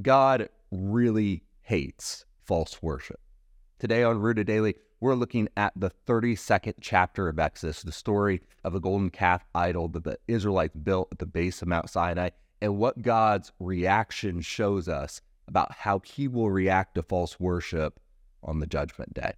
God really hates false worship. Today on Rooted Daily, we're looking at the 32nd chapter of Exodus, the story of a golden calf idol that the Israelites built at the base of Mount Sinai, and what God's reaction shows us about how he will react to false worship on the judgment day.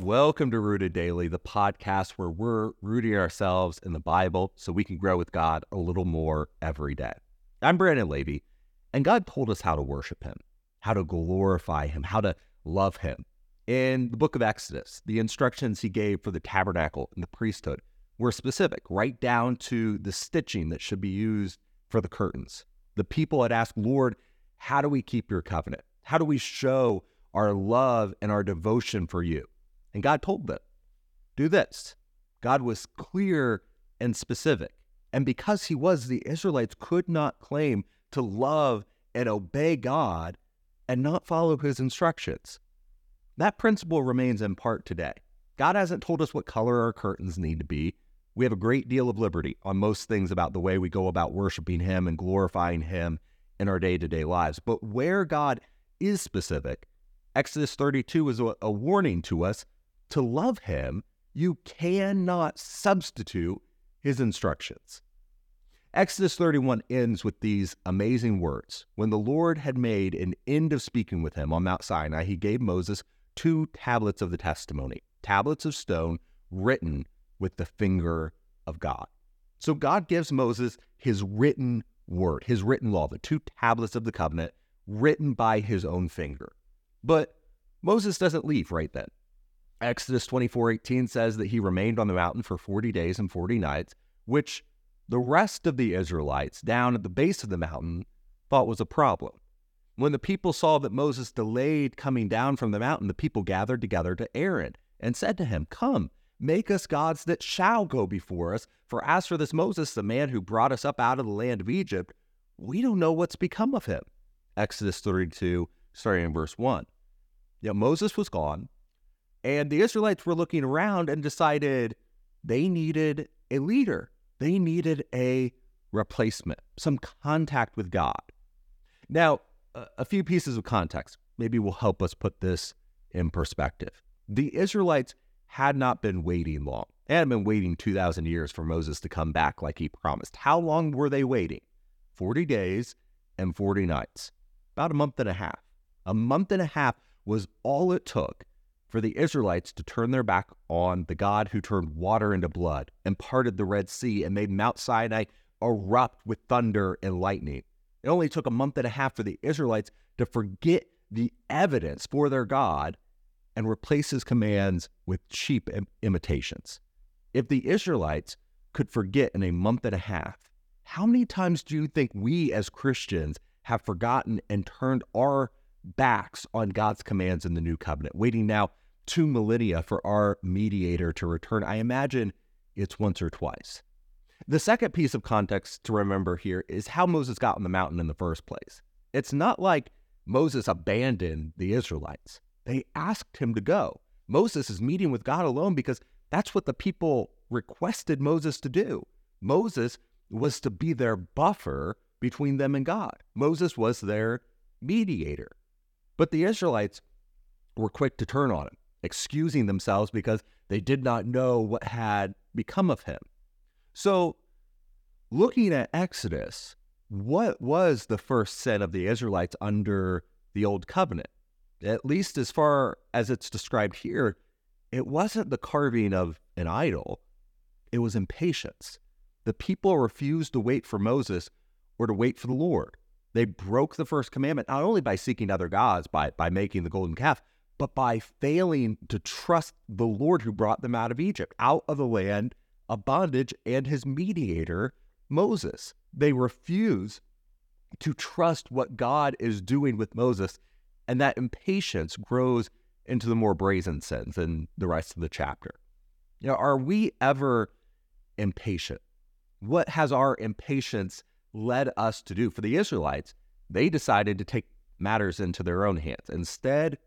Welcome to Rooted Daily, the podcast where we're rooting ourselves in the Bible so we can grow with God a little more every day. I'm Brandon Levy, and God told us how to worship Him, how to glorify Him, how to love Him. In the book of Exodus, the instructions He gave for the tabernacle and the priesthood were specific, right down to the stitching that should be used for the curtains. The people had asked, Lord, how do we keep your covenant? How do we show our love and our devotion for you? And God told them, do this. God was clear and specific. And because he was, the Israelites could not claim to love and obey God and not follow his instructions. That principle remains in part today. God hasn't told us what color our curtains need to be. We have a great deal of liberty on most things about the way we go about worshiping Him and glorifying Him in our day to day lives. But where God is specific, Exodus 32 is a, a warning to us to love him, you cannot substitute his instructions. Exodus 31 ends with these amazing words. When the Lord had made an end of speaking with him on Mount Sinai, he gave Moses two tablets of the testimony, tablets of stone written with the finger of God. So God gives Moses his written word, his written law, the two tablets of the covenant written by his own finger. But Moses doesn't leave right then. Exodus 24:18 says that he remained on the mountain for 40 days and 40 nights, which the rest of the Israelites down at the base of the mountain thought was a problem. When the people saw that Moses delayed coming down from the mountain, the people gathered together to Aaron and said to him, Come, make us gods that shall go before us. For as for this Moses, the man who brought us up out of the land of Egypt, we don't know what's become of him. Exodus 32, starting in verse 1. Now, Moses was gone, and the Israelites were looking around and decided they needed a leader. They needed a replacement, some contact with God. Now, a few pieces of context maybe will help us put this in perspective. The Israelites had not been waiting long. They had been waiting 2,000 years for Moses to come back like he promised. How long were they waiting? 40 days and 40 nights, about a month and a half. A month and a half was all it took for the Israelites to turn their back on the God who turned water into blood and parted the Red Sea and made Mount Sinai erupt with thunder and lightning. It only took a month and a half for the Israelites to forget the evidence for their God and replace his commands with cheap Im- imitations. If the Israelites could forget in a month and a half, how many times do you think we as Christians have forgotten and turned our backs on God's commands in the new covenant, waiting now two millennia for our mediator to return. I imagine it's once or twice. The second piece of context to remember here is how Moses got on the mountain in the first place. It's not like Moses abandoned the Israelites, they asked him to go. Moses is meeting with God alone because that's what the people requested Moses to do. Moses was to be their buffer between them and God. Moses was their mediator. But the Israelites were quick to turn on him, excusing themselves because they did not know what had become of him. So, looking at Exodus, what was the first sin of the Israelites under the Old Covenant? At least as far as it's described here, it wasn't the carving of an idol, it was impatience. The people refused to wait for Moses or to wait for the Lord. They broke the first commandment not only by seeking other gods, by, by making the golden calf, but by failing to trust the Lord who brought them out of Egypt, out of the land of bondage, and his mediator, Moses. They refuse to trust what God is doing with Moses, and that impatience grows into the more brazen sins in the rest of the chapter. You know, are we ever impatient? What has our impatience led us to do. For the Israelites, they decided to take matters into their own hands. Instead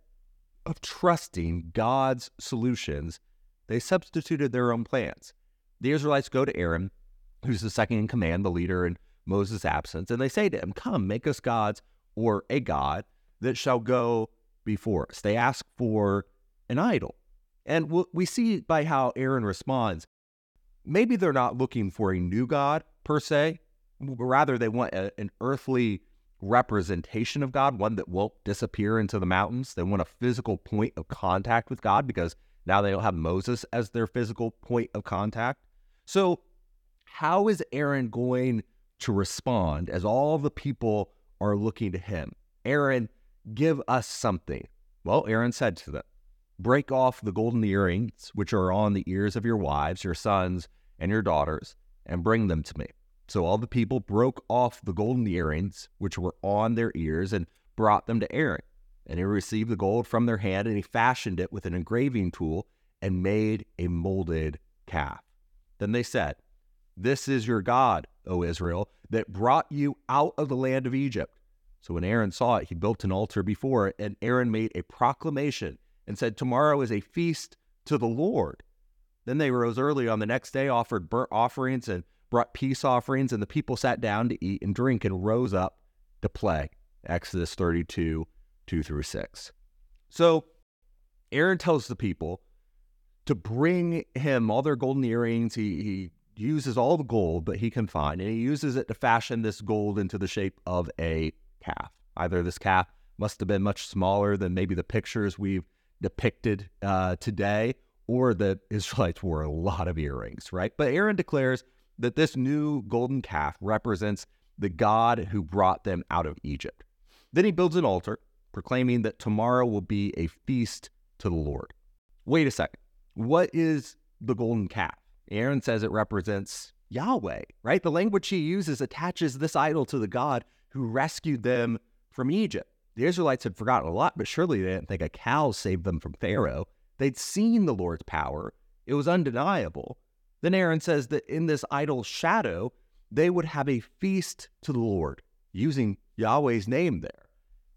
of trusting God's solutions, they substituted their own plans. the Israelites go to Aaron, who's the second in command, the leader in Moses' absence, and they say to him, Come, make us gods or a God that shall go before us. They ask for an idol. And we see by how Aaron responds, maybe they're not looking for a new God per se, but rather they want a, an earthly representation of God, one that won't disappear into the mountains. They want a physical point of contact with God because now they don't have Moses as their physical point of contact. So, how is Aaron going to respond as all the people are looking to him? Aaron, give us something. Well, Aaron said to them, Break off the golden earrings which are on the ears of your wives, your sons, and your daughters, and bring them to me. So all the people broke off the golden earrings which were on their ears and brought them to Aaron. And he received the gold from their hand, and he fashioned it with an engraving tool and made a molded calf. Then they said, This is your God, O Israel, that brought you out of the land of Egypt. So when Aaron saw it, he built an altar before it, and Aaron made a proclamation and said, Tomorrow is a feast to the Lord. Then they rose early on the next day, offered burnt offerings and brought peace offerings, and the people sat down to eat and drink and rose up to play. Exodus 32, 2 through 6. So Aaron tells the people to bring him all their golden earrings. He, he uses all the gold that he can find, and he uses it to fashion this gold into the shape of a calf. Either this calf must have been much smaller than maybe the pictures we've depicted uh, today, or the Israelites wore a lot of earrings, right? But Aaron declares that this new golden calf represents the God who brought them out of Egypt. Then he builds an altar, proclaiming that tomorrow will be a feast to the Lord. Wait a second. What is the golden calf? Aaron says it represents Yahweh, right? The language he uses attaches this idol to the God who rescued them from Egypt. The Israelites had forgotten a lot, but surely they didn't think a cow saved them from Pharaoh. They'd seen the Lord's power, it was undeniable. Then Aaron says that in this idol's shadow, they would have a feast to the Lord, using Yahweh's name there.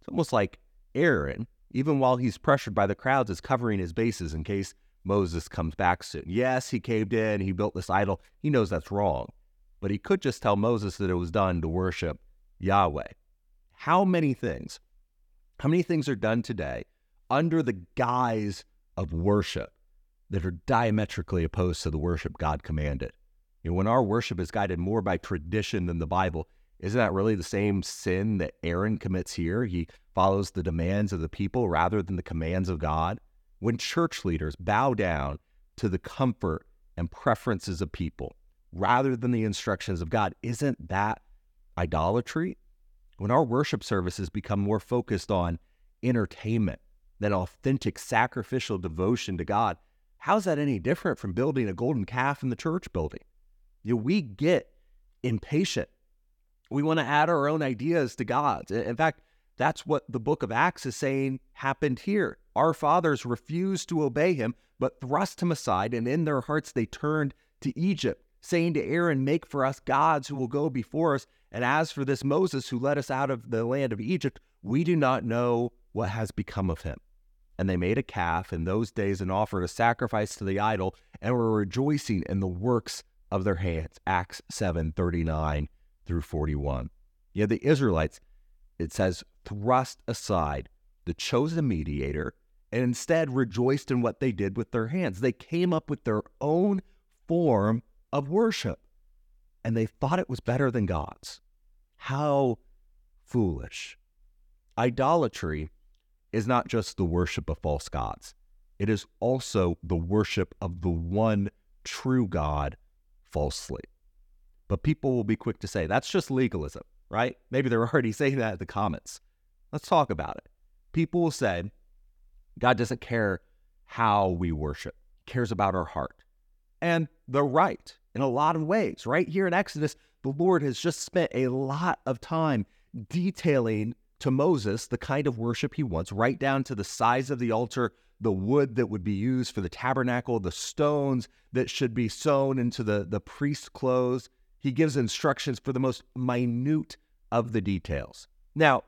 It's almost like Aaron, even while he's pressured by the crowds, is covering his bases in case Moses comes back soon. Yes, he caved in, he built this idol. He knows that's wrong. But he could just tell Moses that it was done to worship Yahweh. How many things how many things are done today under the guise of worship that are diametrically opposed to the worship God commanded? You know, when our worship is guided more by tradition than the Bible, isn't that really the same sin that Aaron commits here? He follows the demands of the people rather than the commands of God. When church leaders bow down to the comfort and preferences of people rather than the instructions of God, isn't that idolatry? when our worship services become more focused on entertainment than authentic sacrificial devotion to God, how's that any different from building a golden calf in the church building? You know, we get impatient. We want to add our own ideas to God's. In fact, that's what the book of Acts is saying happened here. Our fathers refused to obey him, but thrust him aside, and in their hearts they turned to Egypt, saying to Aaron, Make for us gods who will go before us. And as for this Moses who led us out of the land of Egypt, we do not know what has become of him. And they made a calf in those days and offered a sacrifice to the idol and were rejoicing in the works of their hands. Acts 7 39 through 41. Yet the Israelites, it says, thrust aside the chosen mediator and instead rejoiced in what they did with their hands. They came up with their own form of worship and they thought it was better than God's. How foolish. Idolatry is not just the worship of false gods, it is also the worship of the one true God falsely. But people will be quick to say, that's just legalism, right? Maybe they're already saying that in the comments. Let's talk about it. People will say, God doesn't care how we worship, he cares about our heart. And they're right in a lot of ways. Right here in Exodus, the Lord has just spent a lot of time detailing to Moses the kind of worship he wants, right down to the size of the altar, the wood that would be used for the tabernacle, the stones that should be sewn into the, the priest's clothes. He gives instructions for the most minute of the details. Now,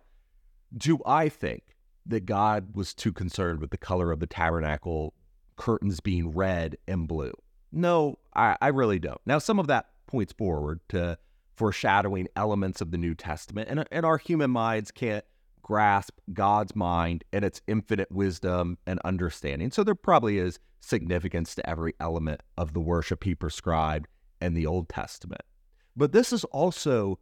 do I think that God was too concerned with the color of the tabernacle curtains being red and blue? No, I, I really don't. Now, some of that points forward to foreshadowing elements of the New Testament, and, and our human minds can't grasp God's mind and its infinite wisdom and understanding. So there probably is significance to every element of the worship he prescribed in the Old Testament. But this is also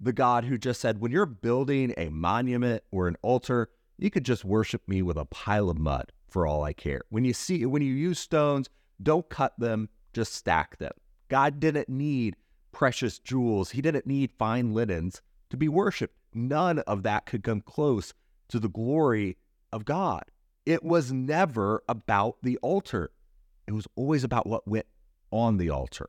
the God who just said, when you're building a monument or an altar, you could just worship me with a pile of mud for all I care. When you see, when you use stones, don't cut them, just stack them. God didn't need precious jewels. He didn't need fine linens to be worshiped. None of that could come close to the glory of God. It was never about the altar. It was always about what went on the altar.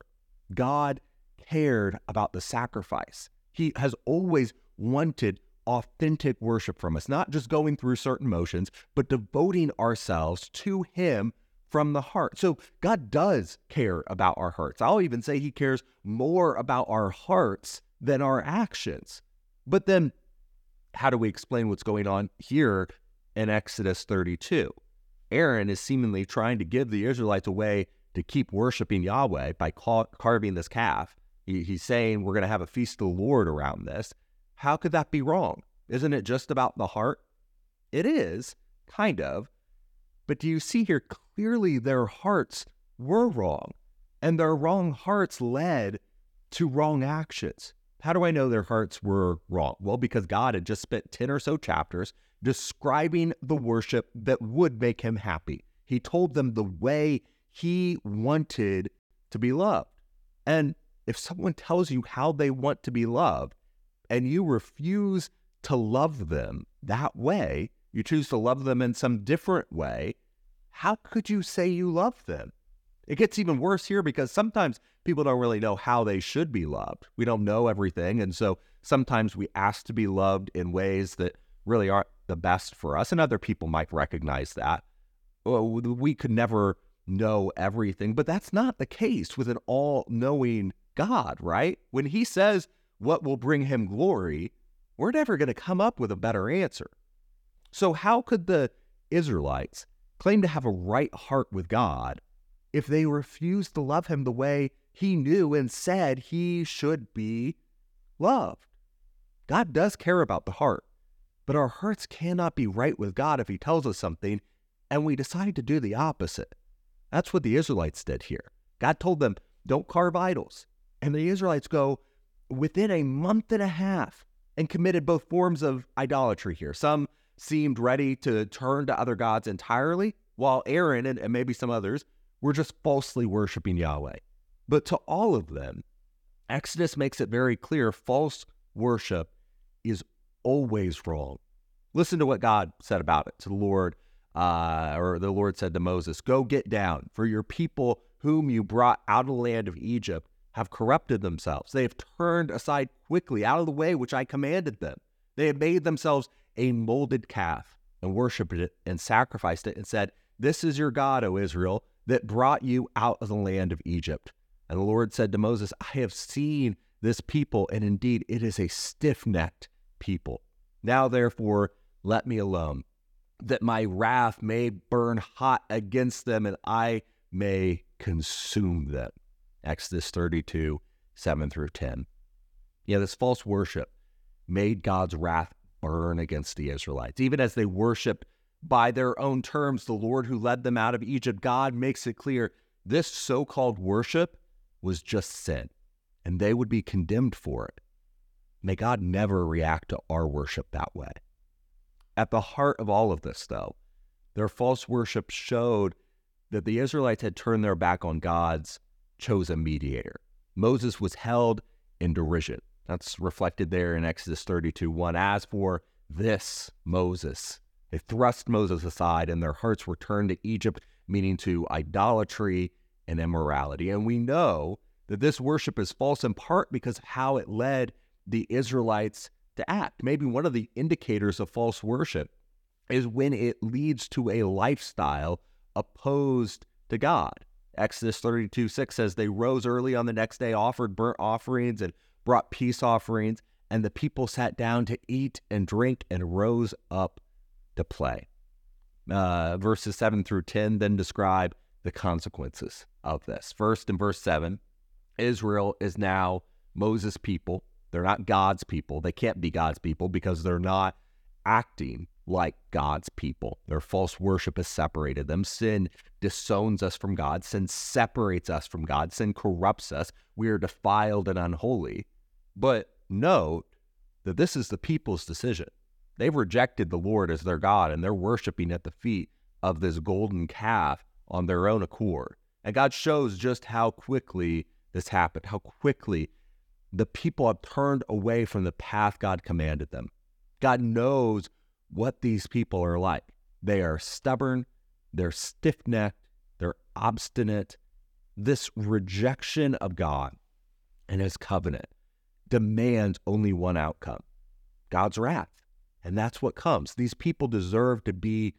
God cared about the sacrifice. He has always wanted authentic worship from us, not just going through certain motions, but devoting ourselves to Him from the heart. So God does care about our hearts. I'll even say He cares more about our hearts than our actions. But then, how do we explain what's going on here in Exodus 32? Aaron is seemingly trying to give the Israelites a way to keep worshiping Yahweh by carving this calf. He's saying we're going to have a feast of the Lord around this. How could that be wrong? Isn't it just about the heart? It is, kind of. But do you see here clearly their hearts were wrong, and their wrong hearts led to wrong actions. How do I know their hearts were wrong? Well, because God had just spent 10 or so chapters describing the worship that would make him happy. He told them the way he wanted to be loved. And if someone tells you how they want to be loved and you refuse to love them that way, you choose to love them in some different way, how could you say you love them? It gets even worse here because sometimes people don't really know how they should be loved. We don't know everything. And so sometimes we ask to be loved in ways that really aren't the best for us. And other people might recognize that. Oh, we could never know everything, but that's not the case with an all knowing God, right? When He says what will bring Him glory, we're never going to come up with a better answer. So, how could the Israelites claim to have a right heart with God if they refused to love him the way he knew and said he should be loved. God does care about the heart, but our hearts cannot be right with God if he tells us something and we decide to do the opposite. That's what the Israelites did here. God told them, don't carve idols. And the Israelites go within a month and a half and committed both forms of idolatry here. Some seemed ready to turn to other gods entirely, while Aaron and, and maybe some others were just falsely worshiping Yahweh. But to all of them, Exodus makes it very clear false worship is always wrong. Listen to what God said about it to the Lord, uh, or the Lord said to Moses, Go get down, for your people whom you brought out of the land of Egypt have corrupted themselves. They have turned aside quickly out of the way which I commanded them. They have made themselves a molded calf and worshiped it and sacrificed it and said, This is your God, O Israel that brought you out of the land of Egypt. And the Lord said to Moses, I have seen this people, and indeed it is a stiff necked people. Now, therefore, let me alone, that my wrath may burn hot against them, and I may consume them. Exodus 32, 7 through 10. Yeah, this false worship made God's wrath burn against the Israelites. Even as they worshiped by their own terms, the Lord who led them out of Egypt, God makes it clear this so called worship was just sin, and they would be condemned for it. May God never react to our worship that way. At the heart of all of this, though, their false worship showed that the Israelites had turned their back on God's chosen mediator. Moses was held in derision. That's reflected there in Exodus 32 1. As for this Moses, they thrust Moses aside and their hearts were turned to Egypt, meaning to idolatry and immorality. And we know that this worship is false in part because how it led the Israelites to act. Maybe one of the indicators of false worship is when it leads to a lifestyle opposed to God. Exodus 32 6 says, They rose early on the next day, offered burnt offerings, and brought peace offerings, and the people sat down to eat and drink and rose up to play. Uh, verses 7 through 10 then describe the consequences of this. First, in verse 7, Israel is now Moses' people. They're not God's people. They can't be God's people because they're not acting like God's people. Their false worship has separated them. Sin disowns us from God. Sin separates us from God. Sin corrupts us. We are defiled and unholy. But note that this is the people's decision. They've rejected the Lord as their God and they're worshiping at the feet of this golden calf on their own accord. And God shows just how quickly this happened, how quickly the people have turned away from the path God commanded them. God knows what these people are like. They are stubborn, they're stiff necked, they're obstinate. This rejection of God and his covenant demands only one outcome God's wrath. And that's what comes. These people deserve to be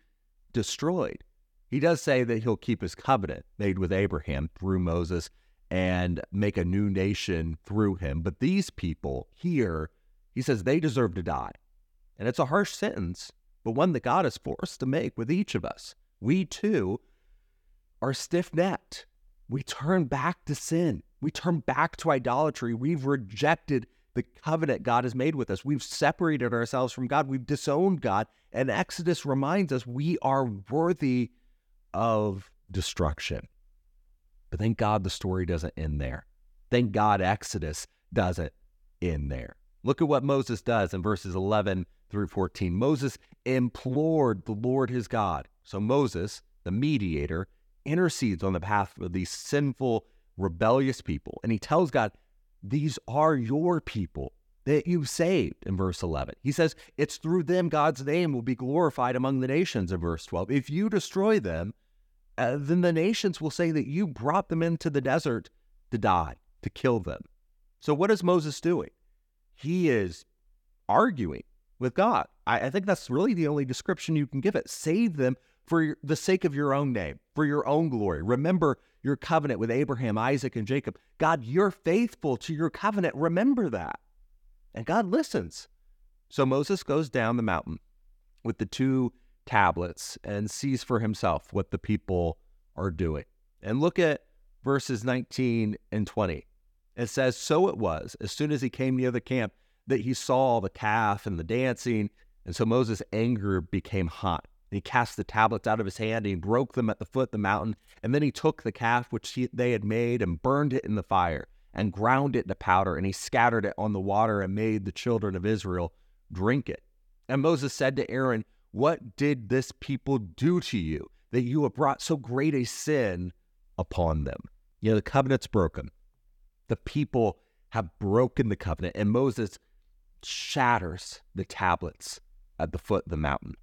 destroyed. He does say that he'll keep his covenant made with Abraham through Moses and make a new nation through him. But these people here, he says they deserve to die. And it's a harsh sentence, but one that God is forced to make with each of us. We too are stiff necked. We turn back to sin. We turn back to idolatry. We've rejected the covenant God has made with us. We've separated ourselves from God. We've disowned God. And Exodus reminds us we are worthy of destruction. But thank God the story doesn't end there. Thank God Exodus doesn't end there. Look at what Moses does in verses 11 through 14. Moses implored the Lord his God. So Moses, the mediator, intercedes on the behalf of these sinful, rebellious people. And he tells God, These are your people that you've saved in verse 11. He says, It's through them God's name will be glorified among the nations in verse 12. If you destroy them, uh, then the nations will say that you brought them into the desert to die, to kill them. So, what is Moses doing? He is arguing with God. I, I think that's really the only description you can give it. Save them for the sake of your own name, for your own glory. Remember your covenant with Abraham, Isaac, and Jacob. God, you're faithful to your covenant. Remember that. And God listens. So Moses goes down the mountain with the two tablets and sees for himself what the people are doing. And look at verses 19 and 20. It says, So it was, as soon as he came near the camp, that he saw the calf and the dancing. And so Moses' anger became hot. He cast the tablets out of his hand and he broke them at the foot of the mountain. And then he took the calf which he, they had made and burned it in the fire and ground it to powder. And he scattered it on the water and made the children of Israel drink it. And Moses said to Aaron, What did this people do to you that you have brought so great a sin upon them? You know, the covenant's broken. The people have broken the covenant. And Moses shatters the tablets at the foot of the mountain.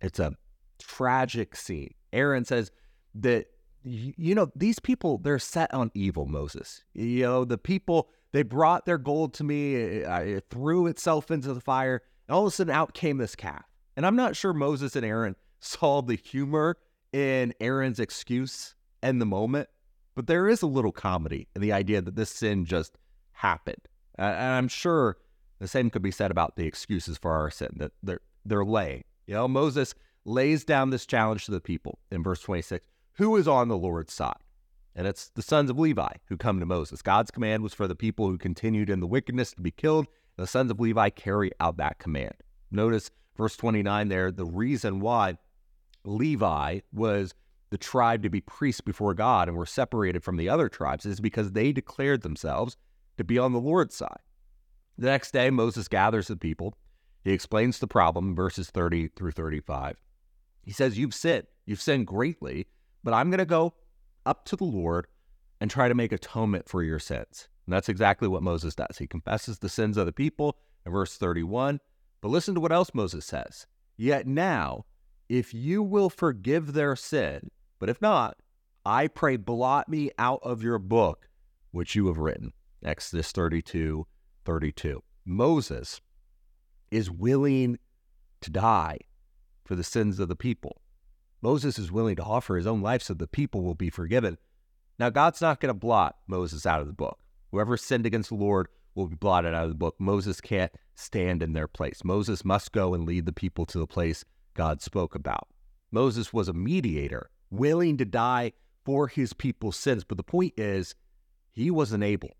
It's a tragic scene. Aaron says that, you know, these people, they're set on evil, Moses. You know, the people, they brought their gold to me, eh, it threw itself into the fire, and all of a sudden out came this calf. And I'm not sure Moses and Aaron saw the humor in Aaron's excuse and the moment, but there is a little comedy in the idea that this sin just happened. and I'm sure the same could be said about the excuses for our sin that they're they're laying. You know, Moses lays down this challenge to the people in verse 26. Who is on the Lord's side? And it's the sons of Levi who come to Moses. God's command was for the people who continued in the wickedness to be killed. The sons of Levi carry out that command. Notice verse 29 there, the reason why Levi was the tribe to be priests before God and were separated from the other tribes is because they declared themselves to be on the Lord's side. The next day, Moses gathers the people. He explains the problem, verses 30 through 35. He says, You've sinned. You've sinned greatly, but I'm going to go up to the Lord and try to make atonement for your sins. And that's exactly what Moses does. He confesses the sins of the people in verse 31. But listen to what else Moses says. Yet now, if you will forgive their sin, but if not, I pray, blot me out of your book, which you have written. Exodus 32 32. Moses is willing to die for the sins of the people. Moses is willing to offer his own life so the people will be forgiven. Now, God's not going to blot Moses out of the book. Whoever sinned against the Lord will be blotted out of the book. Moses can't stand in their place. Moses must go and lead the people to the place God spoke about. Moses was a mediator, willing to die for his people's sins. But the point is, he wasn't able.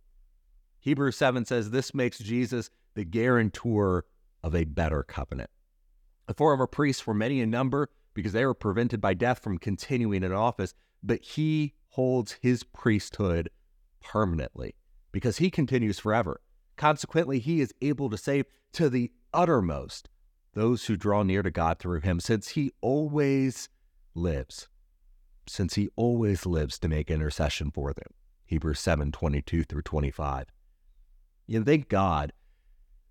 Hebrews 7 says this makes Jesus the guarantor of a better covenant. The former priests were many in number because they were prevented by death from continuing in office, but he holds his priesthood permanently because he continues forever. Consequently, he is able to save to the uttermost those who draw near to God through him, since he always lives, since he always lives to make intercession for them. Hebrews 7 22 through 25. You know, thank God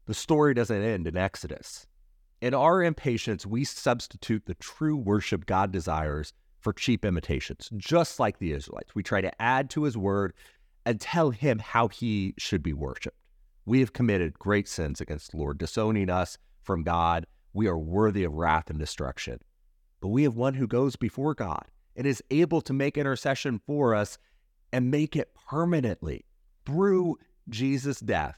the story doesn't end in Exodus. In our impatience, we substitute the true worship God desires for cheap imitations, just like the Israelites. We try to add to his word and tell him how he should be worshiped. We have committed great sins against the Lord, disowning us from God. We are worthy of wrath and destruction. But we have one who goes before God and is able to make intercession for us and make it permanently through Jesus' death.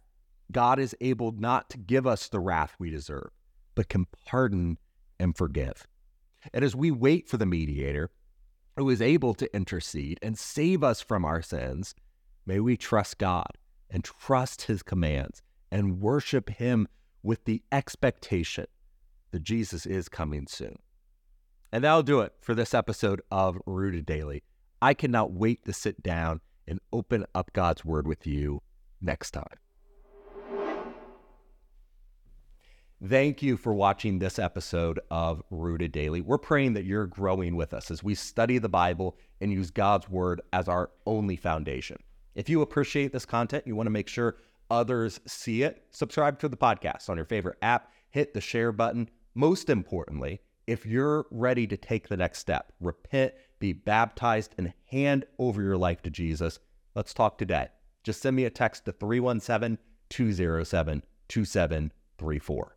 God is able not to give us the wrath we deserve, but can pardon and forgive. And as we wait for the mediator who is able to intercede and save us from our sins, may we trust God and trust his commands and worship him with the expectation that Jesus is coming soon. And that'll do it for this episode of Rooted Daily. I cannot wait to sit down and open up God's Word with you next time. Thank you for watching this episode of Rooted Daily. We're praying that you're growing with us as we study the Bible and use God's Word as our only foundation. If you appreciate this content, you want to make sure others see it, subscribe to the podcast on your favorite app, hit the share button. Most importantly, if you're ready to take the next step, repent, be baptized, and hand over your life to Jesus, let's talk today. Just send me a text to 317 207 2734.